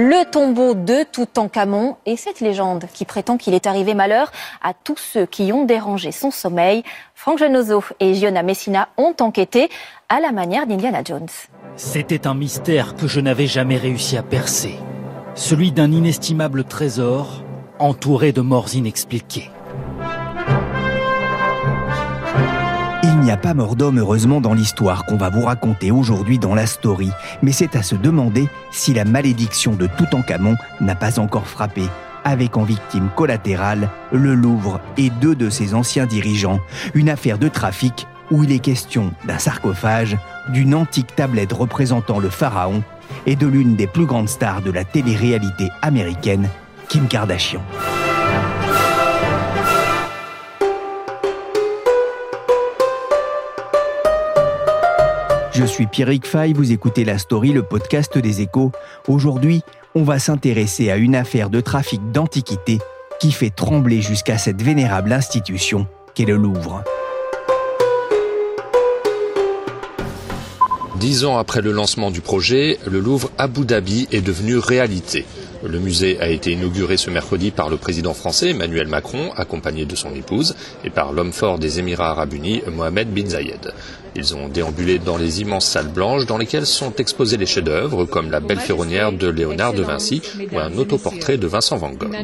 Le tombeau de Toutankhamon et cette légende qui prétend qu'il est arrivé malheur à tous ceux qui ont dérangé son sommeil. Franck Genozo et Giona Messina ont enquêté à la manière d'Indiana Jones. C'était un mystère que je n'avais jamais réussi à percer. Celui d'un inestimable trésor entouré de morts inexpliquées. N'y a pas mort d'homme heureusement dans l'histoire qu'on va vous raconter aujourd'hui dans la story, mais c'est à se demander si la malédiction de Toutankhamon n'a pas encore frappé, avec en victime collatérale le Louvre et deux de ses anciens dirigeants, une affaire de trafic où il est question d'un sarcophage, d'une antique tablette représentant le pharaon et de l'une des plus grandes stars de la télé-réalité américaine, Kim Kardashian. Je suis Pierrick Fay, vous écoutez La Story, le podcast des échos. Aujourd'hui, on va s'intéresser à une affaire de trafic d'antiquités qui fait trembler jusqu'à cette vénérable institution qu'est le Louvre. Dix ans après le lancement du projet, le Louvre Abu Dhabi est devenu réalité. Le musée a été inauguré ce mercredi par le président français Emmanuel Macron, accompagné de son épouse, et par l'homme fort des Émirats arabes unis, Mohamed bin Zayed. Ils ont déambulé dans les immenses salles blanches dans lesquelles sont exposés les chefs-d'œuvre comme la Belle Ferronnière de Léonard de Vinci ou un autoportrait de Vincent Van Gogh.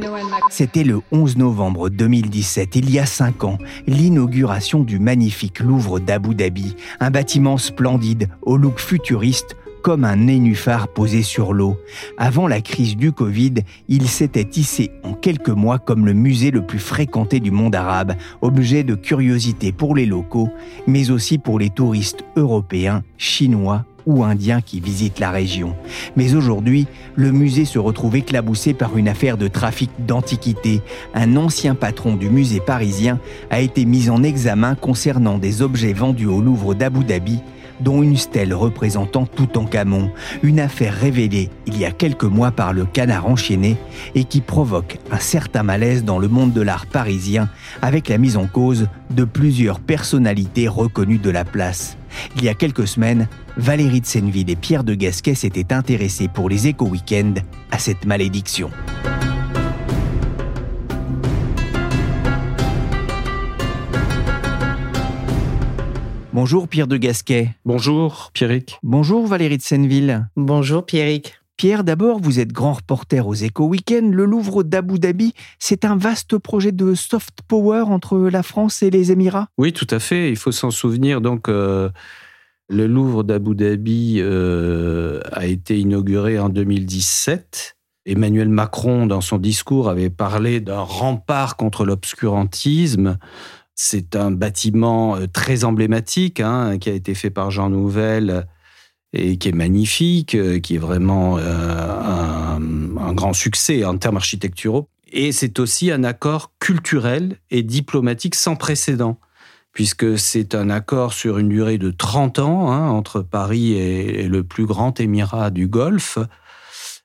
C'était le 11 novembre 2017, il y a cinq ans, l'inauguration du magnifique Louvre d'Abu Dhabi, un bâtiment splendide au look futuriste comme un nénuphar posé sur l'eau. Avant la crise du Covid, il s'était tissé en quelques mois comme le musée le plus fréquenté du monde arabe, objet de curiosité pour les locaux, mais aussi pour les touristes européens, chinois ou indiens qui visitent la région. Mais aujourd'hui, le musée se retrouve éclaboussé par une affaire de trafic d'antiquités. Un ancien patron du musée parisien a été mis en examen concernant des objets vendus au Louvre d'Abu Dhabi dont une stèle représentant Toutankhamon, une affaire révélée il y a quelques mois par le canard enchaîné et qui provoque un certain malaise dans le monde de l'art parisien avec la mise en cause de plusieurs personnalités reconnues de la place. Il y a quelques semaines, Valérie de Senneville et Pierre de Gasquet s'étaient intéressés pour les éco-weekends à cette malédiction. Bonjour Pierre de Gasquet. Bonjour Pierrick. Bonjour Valérie de Senneville. Bonjour Pierrick. Pierre, d'abord, vous êtes grand reporter aux Éco Weekend. Le Louvre d'Abu Dhabi, c'est un vaste projet de soft power entre la France et les Émirats Oui, tout à fait. Il faut s'en souvenir. Donc, euh, le Louvre d'Abu Dhabi euh, a été inauguré en 2017. Emmanuel Macron, dans son discours, avait parlé d'un rempart contre l'obscurantisme. C'est un bâtiment euh, très emblématique hein, qui a été fait par Jean Nouvel et qui est magnifique, euh, qui est vraiment euh, un, grand succès en termes architecturaux. Et c'est aussi un accord culturel et diplomatique sans précédent, puisque c'est un accord sur une durée de 30 ans hein, entre Paris et le plus grand émirat du Golfe,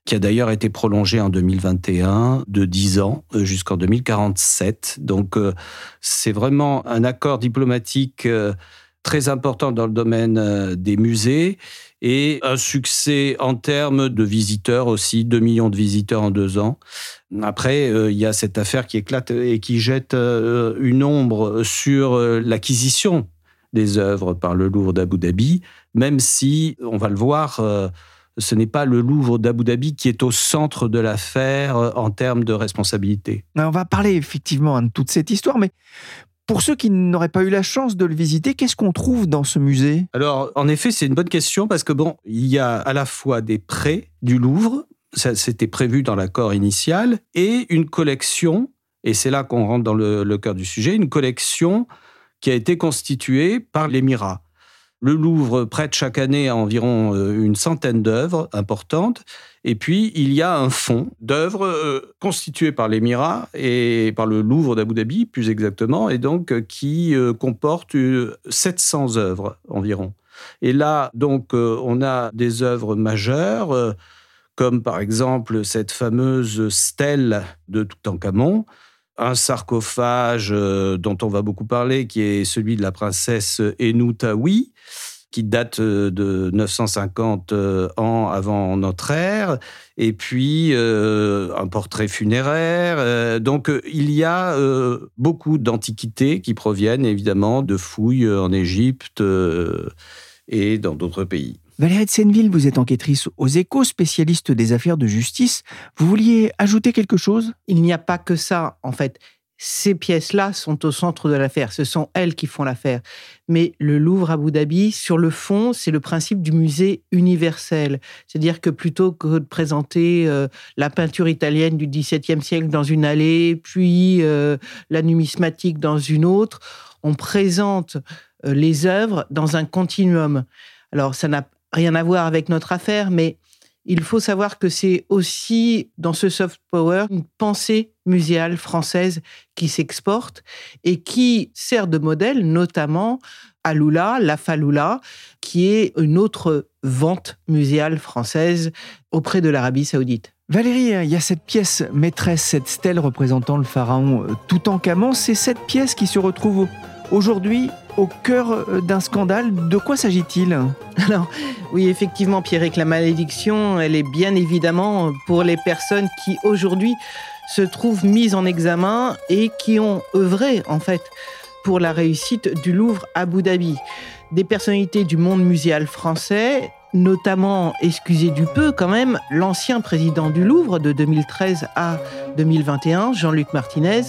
qui a d'ailleurs été prolongé en 2021 de 10 ans euh, jusqu'en 2047. Donc euh, c'est vraiment un accord diplomatique euh, très important dans le domaine des musées et un succès en termes de visiteurs aussi, 2 millions de visiteurs en deux ans. Après, il y a cette affaire qui éclate et qui jette une ombre sur l'acquisition des œuvres par le Louvre d'Abu Dhabi, même si, on va le voir, ce n'est pas le Louvre d'Abu Dhabi qui est au centre de l'affaire euh, en termes de responsabilité. On va parler effectivement hein, de toute cette histoire, mais pour ceux qui n'auraient pas eu la chance de le visiter, qu'est-ce qu'on trouve dans ce musée? Alors, en effet, c'est une bonne question parce que bon, il y a à la fois des prêts du Louvre, ça c'était prévu dans l'accord initial, et une collection, et c'est là qu'on rentre dans le, le cœur du sujet, une collection qui a été constituée par l'Émirat. Le Louvre prête chaque année environ euh, une centaine d'œuvres importantes. Et puis, il y a un fonds d'œuvres euh, constitué par l'Émirat et par le Louvre d'Abu Dhabi, plus exactement, et donc euh, qui comporte 700 œuvres environ. Et là, donc, on a des œuvres majeures, comme par exemple cette fameuse stèle de Toutankhamon, un sarcophage euh, dont on va beaucoup parler, qui est celui de la princesse Enoutaoui, qui date euh, de 950 euh, ans avant notre ère, et puis un portrait funéraire. donc il y a beaucoup d'antiquités qui proviennent évidemment de fouilles en Égypte et dans d'autres pays. Valérie de Senneville, vous êtes enquêtrice aux échos, spécialiste des affaires de justice. Vous vouliez ajouter quelque chose? Il n'y a pas que ça, en fait. Ces pièces-là sont au centre de l'affaire. Ce sont elles qui font l'affaire. Mais le Louvre Abu Dhabi, sur le fond, c'est le principe du musée universel. C'est-à-dire que plutôt que de présenter euh, la peinture italienne du XVIIe siècle dans une allée, puis euh, la numismatique dans une autre, on présente euh, les œuvres dans un continuum. Alors, ça n'a rien à voir avec notre affaire, mais il faut savoir que c'est aussi dans ce soft power une pensée muséale française qui s'exporte et qui sert de modèle notamment à Lula, la Faloula, qui est une autre vente muséale française auprès de l'Arabie saoudite. Valérie, il y a cette pièce maîtresse, cette stèle représentant le pharaon euh, Toutankhamon. C'est cette pièce qui se retrouve aujourd'hui au cœur euh, d'un scandale. De quoi s'agit-il? Alors, oui, effectivement, Pierrick, la malédiction, elle est bien évidemment pour les personnes qui aujourd'hui se trouvent mises en examen et qui ont œuvré, en fait, pour la réussite du Louvre à Abu Dhabi. Des personnalités du monde muséal français, notamment, excusez du peu quand même, l'ancien président du Louvre de 2013 à 2021, Jean-Luc Martinez,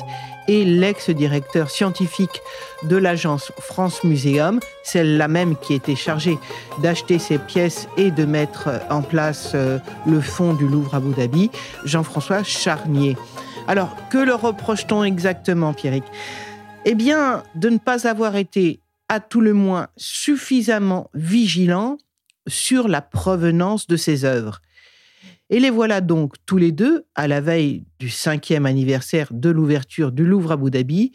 et l'ex-directeur scientifique de l'agence France Muséum, celle-là même qui était chargée d'acheter ces pièces et de mettre en place euh, le fonds du Louvre à Abu Dhabi, Jean-François Charnier. Alors, que leur reproche-t-on exactement, Pierrick? Eh bien, de ne pas avoir été, à tout le moins, suffisamment vigilant sur la provenance de ces œuvres. Et les voilà donc tous les deux, à la veille du cinquième anniversaire de l'ouverture du Louvre à Abu Dhabi,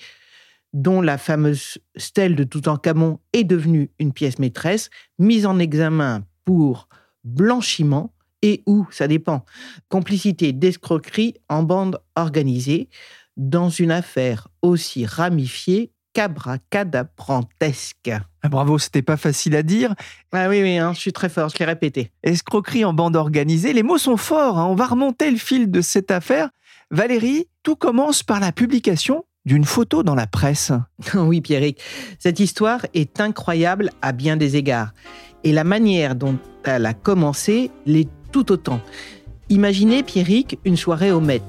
dont la fameuse stèle de Toutankhamon est devenue une pièce maîtresse, mise en examen pour blanchiment et ou, ça dépend, complicité d'escroquerie en bande organisée, dans une affaire aussi ramifiée qu'abracadabrantesque. Ah, bravo, c'était pas facile à dire. Ah oui, oui, hein, je suis très fort, je l'ai répété. Escroquerie en bande organisée, les mots sont forts, hein. on va remonter le fil de cette affaire. Valérie, tout commence par la publication d'une photo dans la presse. oui, Pierrick, cette histoire est incroyable à bien des égards. Et la manière dont elle a commencé l'est tout autant. Imaginez, Pierrick, une soirée au Met,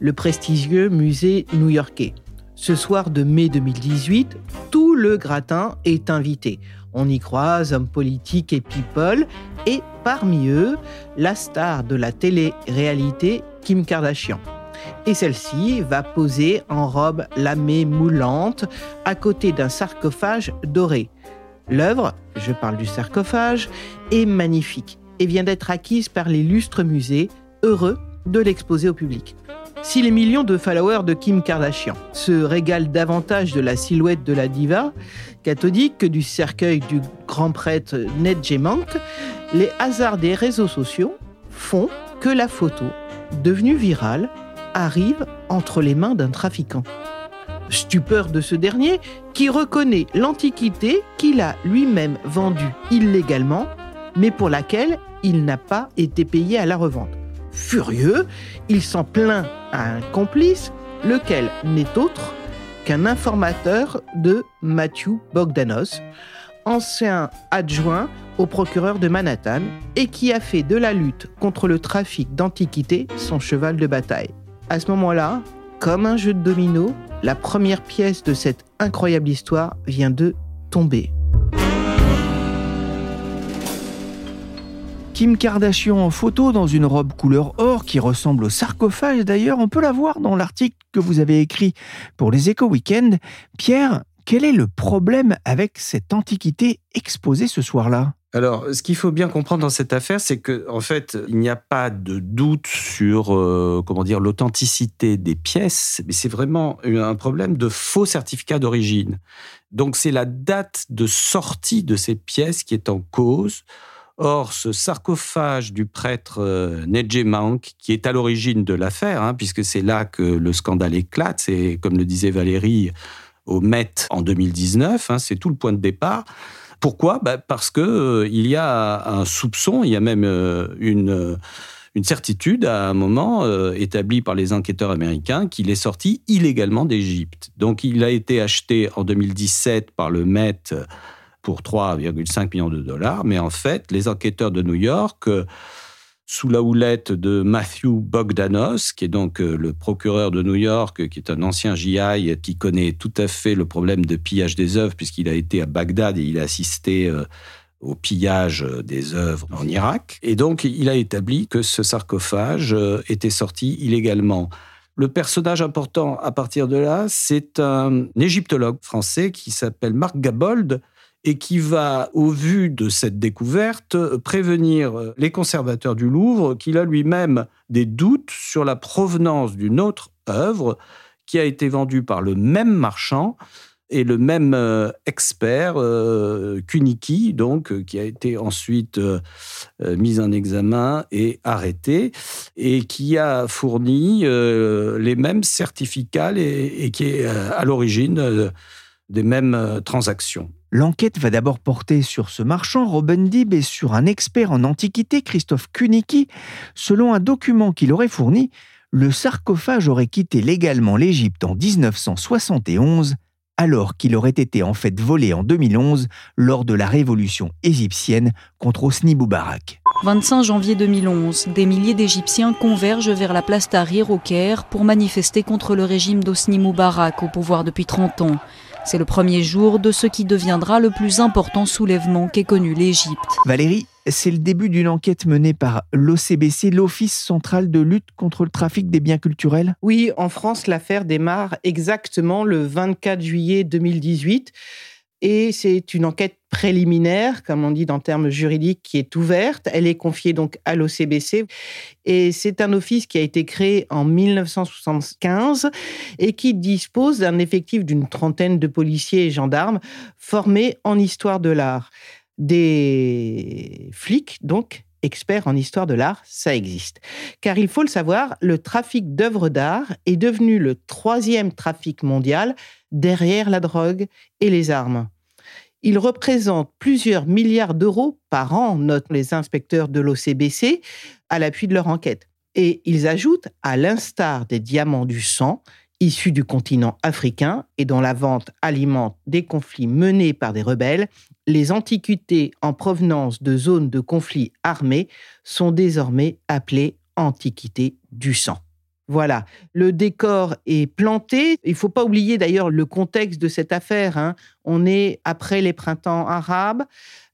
le prestigieux musée new-yorkais. Ce soir de mai 2018, tout le gratin est invité. On y croise hommes politiques et people, et parmi eux, la star de la télé-réalité Kim Kardashian. Et celle-ci va poser en robe lamée moulante à côté d'un sarcophage doré. L'œuvre, je parle du sarcophage, est magnifique et vient d'être acquise par l'illustre musée, heureux de l'exposer au public. Si les millions de followers de Kim Kardashian se régalent davantage de la silhouette de la diva catholique que du cercueil du grand prêtre Ned Gemank, les hasards des réseaux sociaux font que la photo, devenue virale, arrive entre les mains d'un trafiquant. Stupeur de ce dernier qui reconnaît l'antiquité qu'il a lui-même vendue illégalement, mais pour laquelle il n'a pas été payé à la revente. Furieux, il s'en plaint à un complice, lequel n'est autre qu'un informateur de Matthew Bogdanos, ancien adjoint au procureur de Manhattan et qui a fait de la lutte contre le trafic d'antiquités son cheval de bataille. À ce moment-là, comme un jeu de domino, la première pièce de cette incroyable histoire vient de tomber. Kim Kardashian en photo dans une robe couleur or qui ressemble au sarcophage d'ailleurs. On peut la voir dans l'article que vous avez écrit pour les Éco Weekend. Pierre, Quel est le problème avec cette antiquité exposée ce soir-là? Alors, ce qu'il faut bien comprendre dans cette affaire, c'est que en fait, il n'y a pas de doute sur euh, comment dire l'authenticité des pièces, mais c'est vraiment un problème de faux certificat d'origine. Donc, c'est la date de sortie de ces pièces qui est en cause. Or, ce sarcophage du prêtre euh, Mank, qui est à l'origine de l'affaire, hein, puisque c'est là que le scandale éclate, c'est comme le disait Valérie au Met en 2019, hein, c'est tout le point de départ. Pourquoi? Bah, Parce qu'il euh, y a un soupçon, il y a même euh, une, une certitude à un moment euh, établie par les enquêteurs américains qu'il est sorti illégalement d'Égypte. Donc il a été acheté en 2017 par le Met pour 3,5 millions de dollars, mais en fait les enquêteurs de New York sous la houlette de Matthew Bogdanos, qui est donc euh, le procureur de New York, qui est un ancien GI, qui connaît tout à fait le problème de pillage des œuvres, puisqu'il a été à Bagdad et il a assisté euh, au pillage euh, des œuvres en Irak. Et donc, il a établi que ce sarcophage était sorti illégalement. Le personnage important à partir de là, c'est un égyptologue français qui s'appelle Marc Gabold, et qui va, au vu de cette découverte, prévenir les conservateurs du Louvre qu'il a lui-même des doutes sur la provenance d'une autre œuvre qui a été vendue par le même marchand et le même euh, expert, euh, Kuniki, donc, euh, qui a été ensuite mis en examen et arrêté, et qui a fourni les mêmes certificats et qui est à l'origine des mêmes transactions. L'enquête va d'abord porter sur ce marchand, Robin Dib, et sur un expert en antiquité, Christophe Kunicki. Selon un document qu'il aurait fourni, le sarcophage aurait quitté légalement l'Égypte en 1971, alors qu'il aurait été en fait volé en 2011 lors de la révolution égyptienne contre Hosni Moubarak. 25 janvier 2011, des milliers d'Égyptiens convergent vers la place Tahrir au Caire pour manifester contre le régime d'Hosni Moubarak au pouvoir depuis 30 ans. C'est le premier jour de ce qui deviendra le plus important soulèvement qu'ait connu l'Égypte. Valérie, c'est le début d'une enquête menée par l'OCBC, l'Office central de lutte contre le trafic des biens culturels Oui, en France, l'affaire démarre exactement le 24 juillet 2018 et c'est une enquête préliminaire, comme on dit dans termes juridiques, qui est ouverte. Elle est confiée donc à l'OCBC et c'est un office qui a été créé en 1975 et qui dispose d'un effectif d'une trentaine de policiers et gendarmes formés en histoire de l'art. Des flics, donc, experts en histoire de l'art, ça existe. Car il faut le savoir, le trafic d'œuvres d'art est devenu le troisième trafic mondial derrière la drogue et les armes. Il représente plusieurs milliards d'euros par an, notent les inspecteurs de l'OCBC, à l'appui de leur enquête. Et ils ajoutent, à l'instar des diamants du sang, issus du continent africain et dont la vente alimente des conflits menés par des rebelles, les antiquités en provenance de zones de conflits armés sont désormais appelées antiquités du sang. Voilà, le décor est planté. Il ne faut pas oublier d'ailleurs le contexte de cette affaire. Hein. On est après les printemps arabes.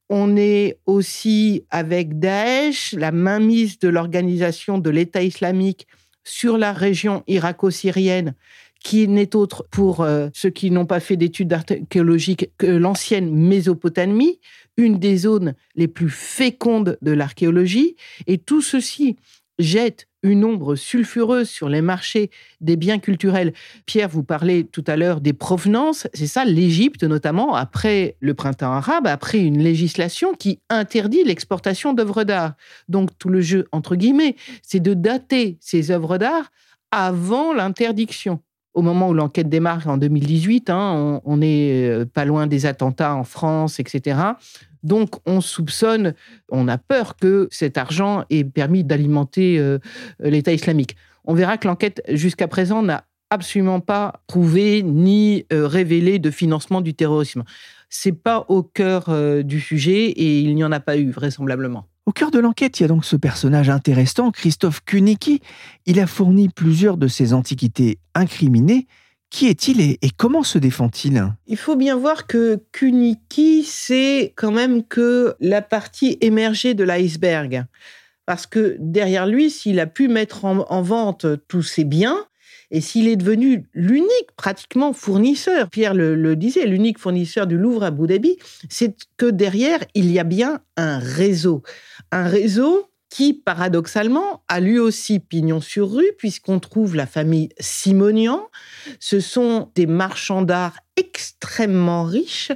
On est aussi avec Daesh, la mainmise de l'organisation de l'État islamique sur la région irako-syrienne, qui n'est autre pour euh, ceux qui n'ont pas fait d'études archéologiques que l'ancienne Mésopotamie, une des zones les plus fécondes de l'archéologie. Et tout ceci jette une ombre sulfureuse sur les marchés des biens culturels. Pierre, vous parlez tout à l'heure des provenances. C'est ça, l'Égypte notamment, après le printemps arabe, après une législation qui interdit l'exportation d'œuvres d'art. Donc tout le jeu, entre guillemets, c'est de dater ces œuvres d'art avant l'interdiction. Au moment où l'enquête démarre en 2018, hein, on, n'est euh, pas loin des attentats en France, etc. Donc, on soupçonne, on a peur que cet argent ait permis d'alimenter euh, l'État islamique. On verra que l'enquête, jusqu'à présent, n'a absolument pas prouvé ni euh, révélé de financement du terrorisme. C'est pas au cœur du sujet et il n'y en a pas eu, vraisemblablement. Au cœur de l'enquête, il y a donc ce personnage intéressant, Christophe Kunicki. Il a fourni plusieurs de ces antiquités incriminées qui est-il et, comment se défend-il? Il faut bien voir que Kuniki, c'est quand même que la partie émergée de l'iceberg. Parce que derrière lui, s'il a pu mettre en, vente tous ses biens, Et s'il est devenu l'unique pratiquement fournisseur, Pierre le, disait, l'unique fournisseur du Louvre à Abu Dhabi, c'est que derrière, il y a bien un réseau. Un réseau qui, paradoxalement, a lui aussi pignon sur rue, puisqu'on trouve la famille Simonian. Ce sont des marchands d'art extrêmement riches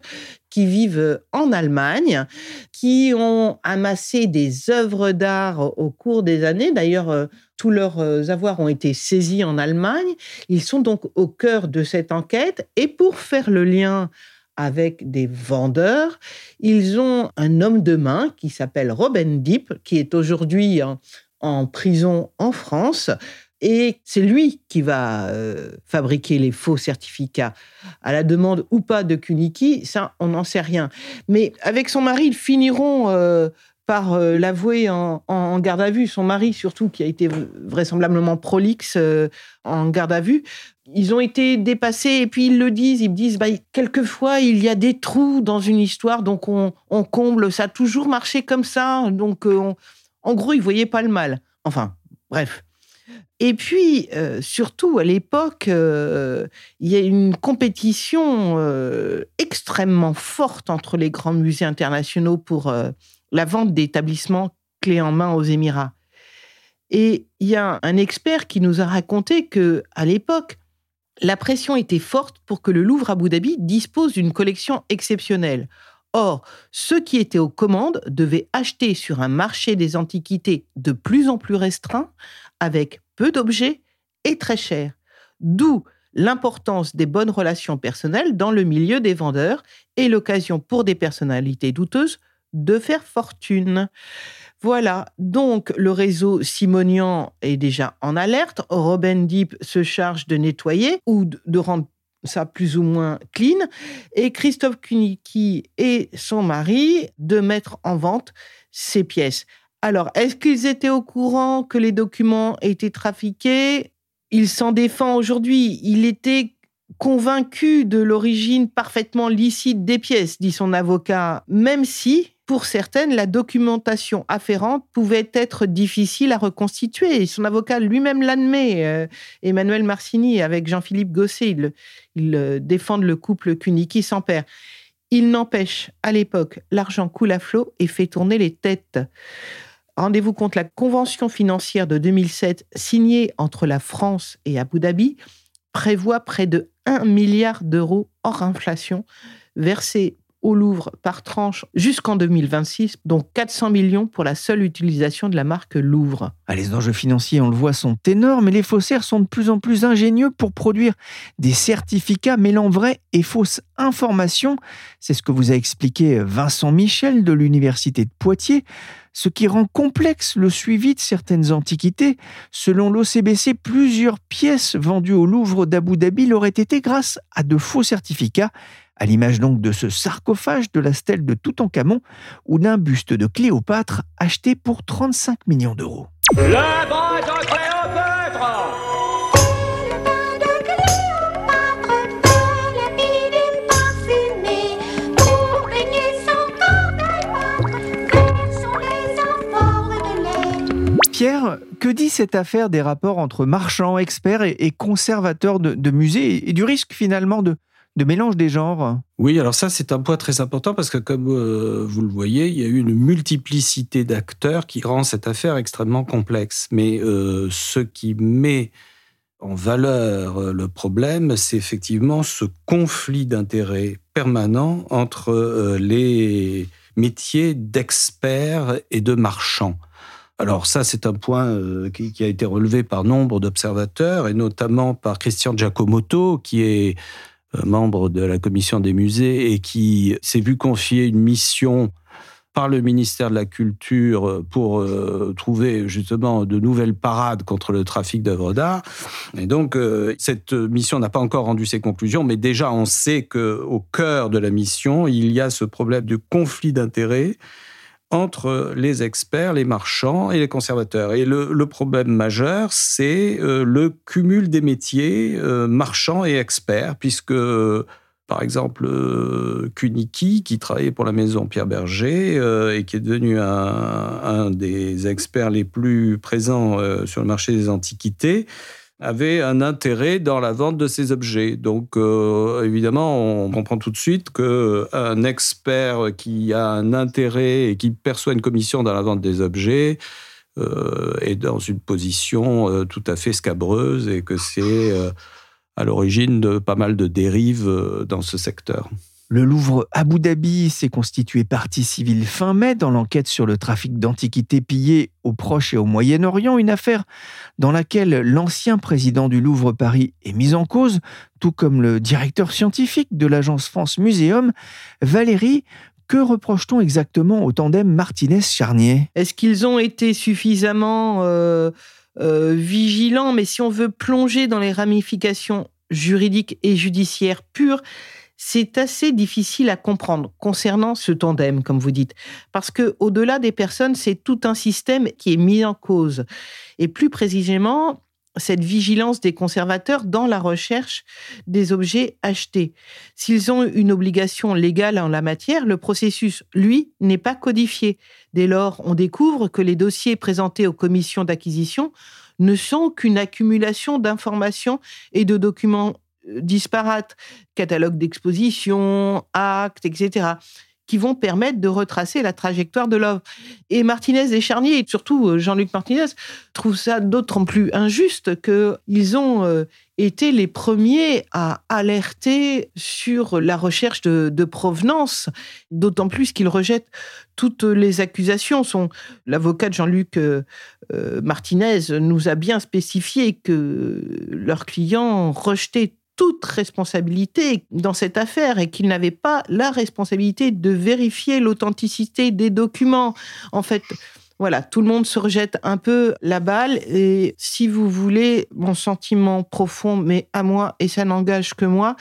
qui vivent en Allemagne, qui ont amassé des œuvres d'art au cours des années. D'ailleurs, euh, tous leurs euh, avoirs ont été saisis en Allemagne. Ils sont donc au cœur de cette enquête. Et pour faire le lien avec des vendeurs. Ils ont un homme de main qui s'appelle Robin Deep, qui est aujourd'hui en, prison en France. Et c'est lui qui va euh, fabriquer les faux certificats. À la demande ou pas de Kuniki, ça, on n'en sait rien. Mais avec son mari, ils finiront euh, par euh, l'avouer en, garde à vue. Son mari, surtout, qui a été vraisemblablement prolixe en garde à vue, ils ont été dépassés et puis ils le disent, ils me disent, bah, quelquefois il y a des trous dans une histoire, donc on, comble, ça a toujours marché comme ça, donc euh, en gros ils voyaient pas le mal. Enfin, bref. Et puis, euh, surtout, à l'époque, euh, il y a une compétition extrêmement forte entre les grands musées internationaux pour la vente d'établissements clés en main aux Émirats. Et il y a un expert qui nous a raconté que à l'époque, la pression était forte pour que le Louvre Abu Dhabi dispose d'une collection exceptionnelle. Or, ceux qui étaient aux commandes devaient acheter sur un marché des antiquités de plus en plus restreint, avec peu d'objets et très cher. D'où l'importance des bonnes relations personnelles dans le milieu des vendeurs et l'occasion pour des personnalités douteuses de faire fortune. Voilà, donc le réseau Simonian est déjà en alerte. Robin Deep se charge de nettoyer ou de rendre ça plus ou moins clean. Et Christophe Kunicki et son mari de mettre en vente ces pièces. Alors, est-ce qu'ils étaient au courant que les documents étaient trafiqués? Il s'en défend aujourd'hui. Il était convaincu de l'origine parfaitement licite des pièces, dit son avocat, même si pour certaines, la documentation afférente pouvait être difficile à reconstituer. son avocat lui-même l'admet. Euh, Emmanuel Marcini, avec Jean-Philippe Gosset, ils, euh, défendent le couple Kuniki sans père. Il n'empêche, à l'époque, l'argent coule à flot et fait tourner les têtes. Rendez-vous compte, la convention financière de 2007 signée entre la France et Abu Dhabi prévoit près de 1 milliard d'euros hors inflation versés au Louvre par tranche jusqu'en 2026, dont 400 millions pour la seule utilisation de la marque Louvre. Ah, les enjeux financiers, on le voit, sont énormes et les faussaires sont de plus en plus ingénieux pour produire des certificats mêlant vraies et fausses informations. C'est ce que vous a expliqué Vincent Michel de l'Université de Poitiers ce qui rend complexe le suivi de certaines antiquités. Selon l'OCBC, plusieurs pièces vendues au Louvre d'Abu Dhabi l'auraient été grâce à de faux certificats à l'image donc de ce sarcophage de la stèle de Toutankhamon ou d'un buste de Cléopâtre acheté pour 35 millions d'euros. Pierre, que dit cette affaire des rapports entre marchands, experts et, conservateurs de musées et du risque finalement de, de mélange des genres Oui, alors ça c'est un point très important parce que comme euh, vous le voyez, il y a eu une multiplicité d'acteurs qui rend cette affaire extrêmement complexe. Mais euh, ce qui met en valeur euh, le problème, c'est effectivement ce conflit d'intérêts permanent entre les métiers d'experts et de marchands. Alors ça, c'est un point qui, a été relevé par nombre d'observateurs, et notamment par Christian Giacomotto, qui est membre de la commission des musées et qui s'est vu confier une mission par le ministère de la Culture pour euh, trouver justement de nouvelles parades contre le trafic d'œuvres d'art. Et donc, euh, cette mission n'a pas encore rendu ses conclusions, mais déjà, on sait qu'au cœur de la mission, il y a ce problème de conflit d'intérêts entre les experts, les marchands et les conservateurs. Et le, problème majeur, c'est euh, le cumul des métiers euh, marchands et experts, puisque, par exemple, euh, Kuniki, qui travaillait pour la maison Pierre Berger et qui est devenu un, des experts les plus présents sur le marché des antiquités, avait un intérêt dans la vente de ces objets. Donc, euh, évidemment, on comprend tout de suite qu'un expert qui a un intérêt et qui perçoit une commission dans la vente des objets euh, est dans une position euh, tout à fait scabreuse et que c'est à l'origine de pas mal de dérives dans ce secteur. Le Louvre Abu Dhabi s'est constitué partie civile fin mai dans l'enquête sur le trafic d'antiquités pillées au Proche et au Moyen-Orient, une affaire dans laquelle l'ancien président du Louvre Paris est mis en cause, tout comme le directeur scientifique de l'agence France Muséum, Valérie. Que reproche-t-on exactement au tandem Martinez-Charnier? Est-ce qu'ils ont été suffisamment euh, euh, vigilants? Mais si on veut plonger dans les ramifications juridiques et judiciaires pures, c'est assez difficile à comprendre concernant ce tandem, comme vous dites, parce que au-delà des personnes, c'est tout un système qui est mis en cause, et plus précisément cette vigilance des conservateurs dans la recherche des objets achetés. S'ils ont une obligation légale en la matière, le processus, lui, n'est pas codifié. Dès lors, on découvre que les dossiers présentés aux commissions d'acquisition ne sont qu'une accumulation d'informations et de documents disparates, catalogues d'exposition, actes, etc., qui vont permettre de retracer la trajectoire de l'œuvre. Et Martinez et Charnier, et surtout euh, Jean-Luc Martinez, trouvent ça d'autant plus injuste qu'ils ont euh, été les premiers à alerter sur la recherche de, provenance, d'autant plus qu'ils rejettent toutes les accusations. Son, l'avocat de Jean-Luc euh, Martinez nous a bien spécifié que leurs clients rejetaient toute responsabilité dans cette affaire et qu'il n'avait pas la responsabilité de vérifier l'authenticité des documents. En fait, voilà, tout le monde se rejette un peu la balle et si vous voulez mon sentiment profond, mais à moi et ça n'engage que moi,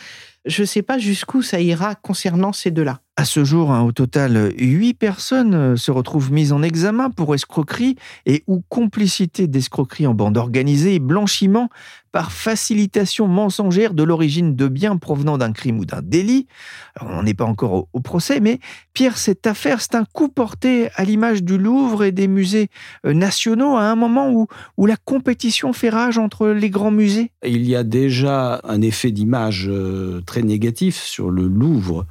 je ne sais pas jusqu'où ça ira concernant ces deux-là. À ce jour, hein, au total, huit personnes euh, se retrouvent mises en examen pour escroquerie et ou complicité d'escroquerie en bande organisée et blanchiment par facilitation mensongère de l'origine de biens provenant d'un crime ou d'un délit. on n'en est pas encore au, procès, mais Pierre, cette affaire, c'est un coup porté à l'image du Louvre et des musées euh, nationaux à un moment où, où la compétition fait rage entre les grands musées. Il y a déjà un effet d'image euh, très négatif sur le Louvre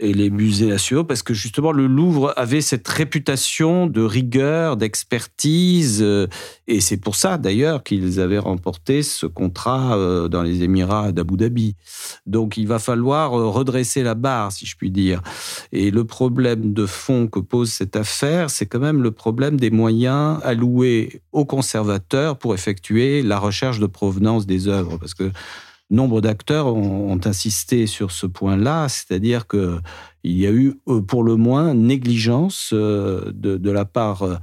et les musées nationaux, parce que justement le Louvre avait cette réputation de rigueur, d'expertise, euh, et c'est pour ça d'ailleurs qu'ils avaient remporté ce contrat euh, dans les Émirats d'Abu Dhabi. Donc il va falloir euh, redresser la barre, si je puis dire. Et le problème de fond que pose cette affaire, c'est quand même le problème des moyens alloués aux conservateurs pour effectuer la recherche de provenance des œuvres, parce que nombre d'acteurs ont, insisté sur ce point-là, c'est-à-dire que il y a eu euh, pour le moins négligence euh, de, la part euh,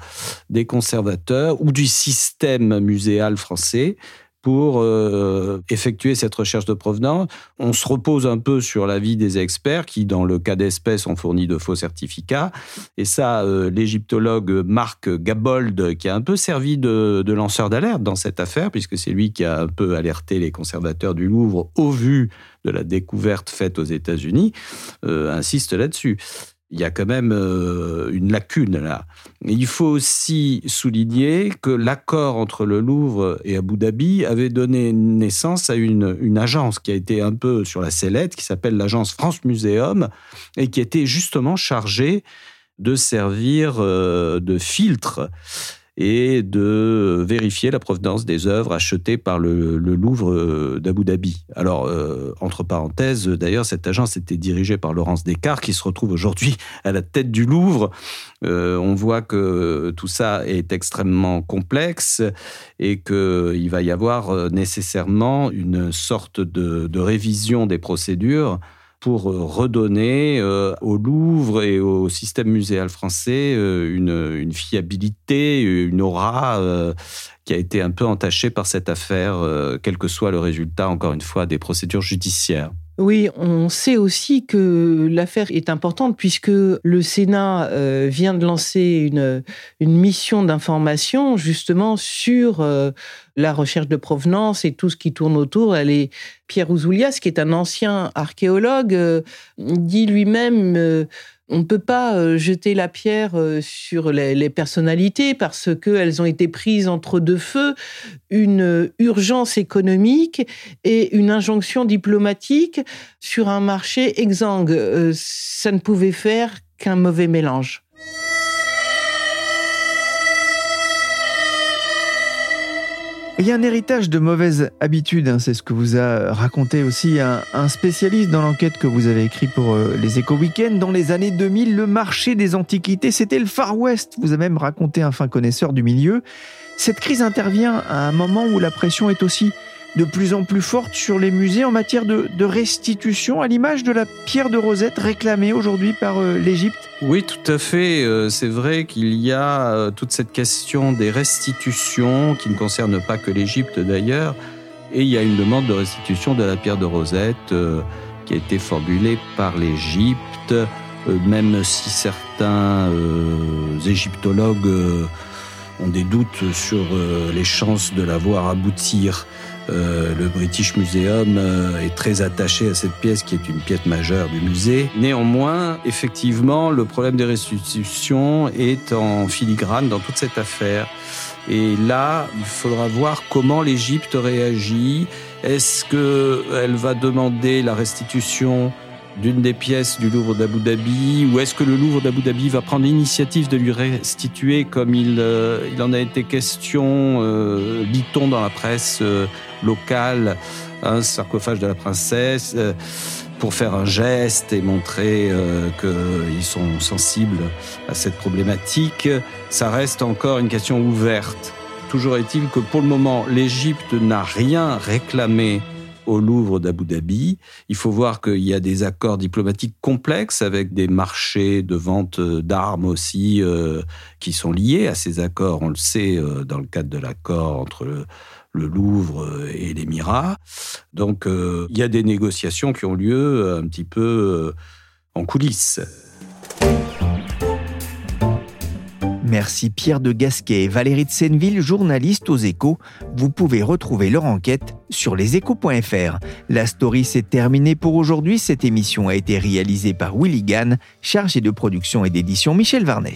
des conservateurs ou du système muséal français pour euh, effectuer cette recherche de provenance. On se repose un peu sur l'avis des experts qui, dans le cas d'espèces, ont fourni de faux certificats. Et ça, euh, l'égyptologue Marc Gabold, qui a un peu servi de, lanceur d'alerte dans cette affaire, puisque c'est lui qui a un peu alerté les conservateurs du Louvre au vu de la découverte faite aux États-Unis, euh, insiste là-dessus il y a quand même euh, une lacune là. Il faut aussi souligner que l'accord entre le Louvre et Abu Dhabi avait donné naissance à une, agence qui a été un peu sur la sellette, qui s'appelle l'agence France Muséum, et qui était justement chargée de servir euh, de filtre et de vérifier la provenance des œuvres achetées par le, Louvre euh, d'Abu Dhabi. Alors, euh, entre parenthèses, d'ailleurs, cette agence était dirigée par Laurence Descartes, qui se retrouve aujourd'hui à la tête du Louvre. Euh, on voit que tout ça est extrêmement complexe et qu'il va y avoir nécessairement une sorte de révision des procédures pour euh, redonner euh, au Louvre et au système muséal français euh, une, fiabilité, une aura qui a été un peu entachée par cette affaire, quel que soit le résultat, encore une fois, des procédures judiciaires. Oui, on sait aussi que l'affaire est importante puisque le Sénat euh, vient de lancer une, mission d'information justement sur euh, la recherche de provenance et tout ce qui tourne autour. Pierre Ouzoulias, qui est un ancien archéologue, euh, dit lui-même On ne peut pas euh, jeter la pierre euh, sur les, personnalités parce qu'elles ont été prises entre deux feux, une euh, urgence économique et une injonction diplomatique sur un marché exsangue. Ça ne pouvait faire qu'un mauvais mélange. Il y a un héritage de mauvaises habitudes, hein, c'est ce que vous a raconté aussi un, spécialiste dans l'enquête que vous avez écrit pour euh, les Éco Weekends. Dans les années 2000, le marché des antiquités, c'était le Far West. Vous avez même raconté un fin connaisseur du milieu. Cette crise intervient à un moment où la pression est aussi de plus en plus forte sur les musées en matière de, restitution, à l'image de la pierre de Rosette réclamée aujourd'hui par euh, l'Égypte Oui, tout à fait. Euh, c'est vrai qu'il y a euh, toute cette question des restitutions qui ne concerne pas que l'Égypte d'ailleurs. Et il y a une demande de restitution de la pierre de Rosette qui a été formulée par l'Égypte, même si certains égyptologues ont des doutes sur les chances de la voir aboutir. Euh, le British Museum euh, est très attaché à cette pièce qui est une pièce majeure du musée. Néanmoins, effectivement, le problème des restitutions est en filigrane dans toute cette affaire. Et là, il faudra voir comment l'Égypte réagit. Est-ce qu'elle va demander la restitution d'une des pièces du Louvre d'Abu Dhabi ou est-ce que le Louvre d'Abu Dhabi va prendre l'initiative de lui restituer comme il, euh, il en a été question, euh, dit-on dans la presse euh, locale, un sarcophage de la princesse euh, pour faire un geste et montrer qu'ils sont sensibles à cette problématique, ça reste encore une question ouverte. Toujours est-il que pour le moment, l'Égypte n'a rien réclamé au Louvre d'Abu Dhabi. Il faut voir qu'il y a des accords diplomatiques complexes avec des marchés de vente d'armes aussi euh, qui sont liés à ces accords. On le sait euh, dans le cadre de l'accord entre le, Louvre et l'Émirat. Donc euh, il y a des négociations qui ont lieu un petit peu en coulisses. Merci Pierre de Gasquet et Valérie de Senneville, journalistes aux échos. Vous pouvez retrouver leur enquête sur leséchos.fr. La story s'est terminée pour aujourd'hui. Cette émission a été réalisée par Willy Gann, chargé de production et d'édition Michel Varnet.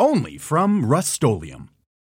only from Rustolium.